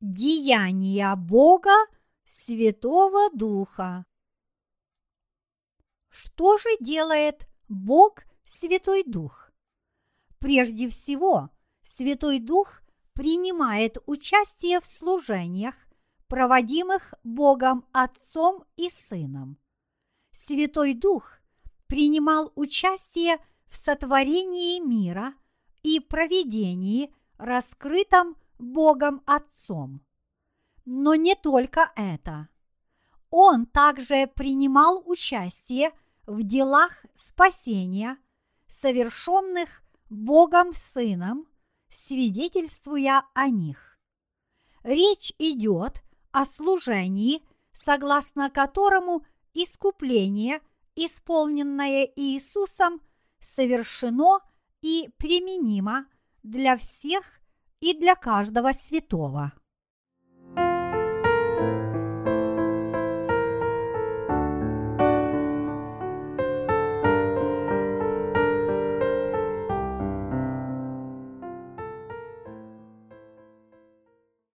Деяния Бога Святого Духа. Что же делает Бог Святой Дух? Прежде всего, Святой Дух принимает участие в служениях, проводимых Богом Отцом и Сыном. Святой Дух принимал участие в сотворении мира и проведении, раскрытом Богом Отцом. Но не только это. Он также принимал участие в делах спасения, совершенных Богом Сыном, свидетельствуя о них. Речь идет о служении, согласно которому искупление, исполненное Иисусом, совершено и применимо для всех и для каждого святого.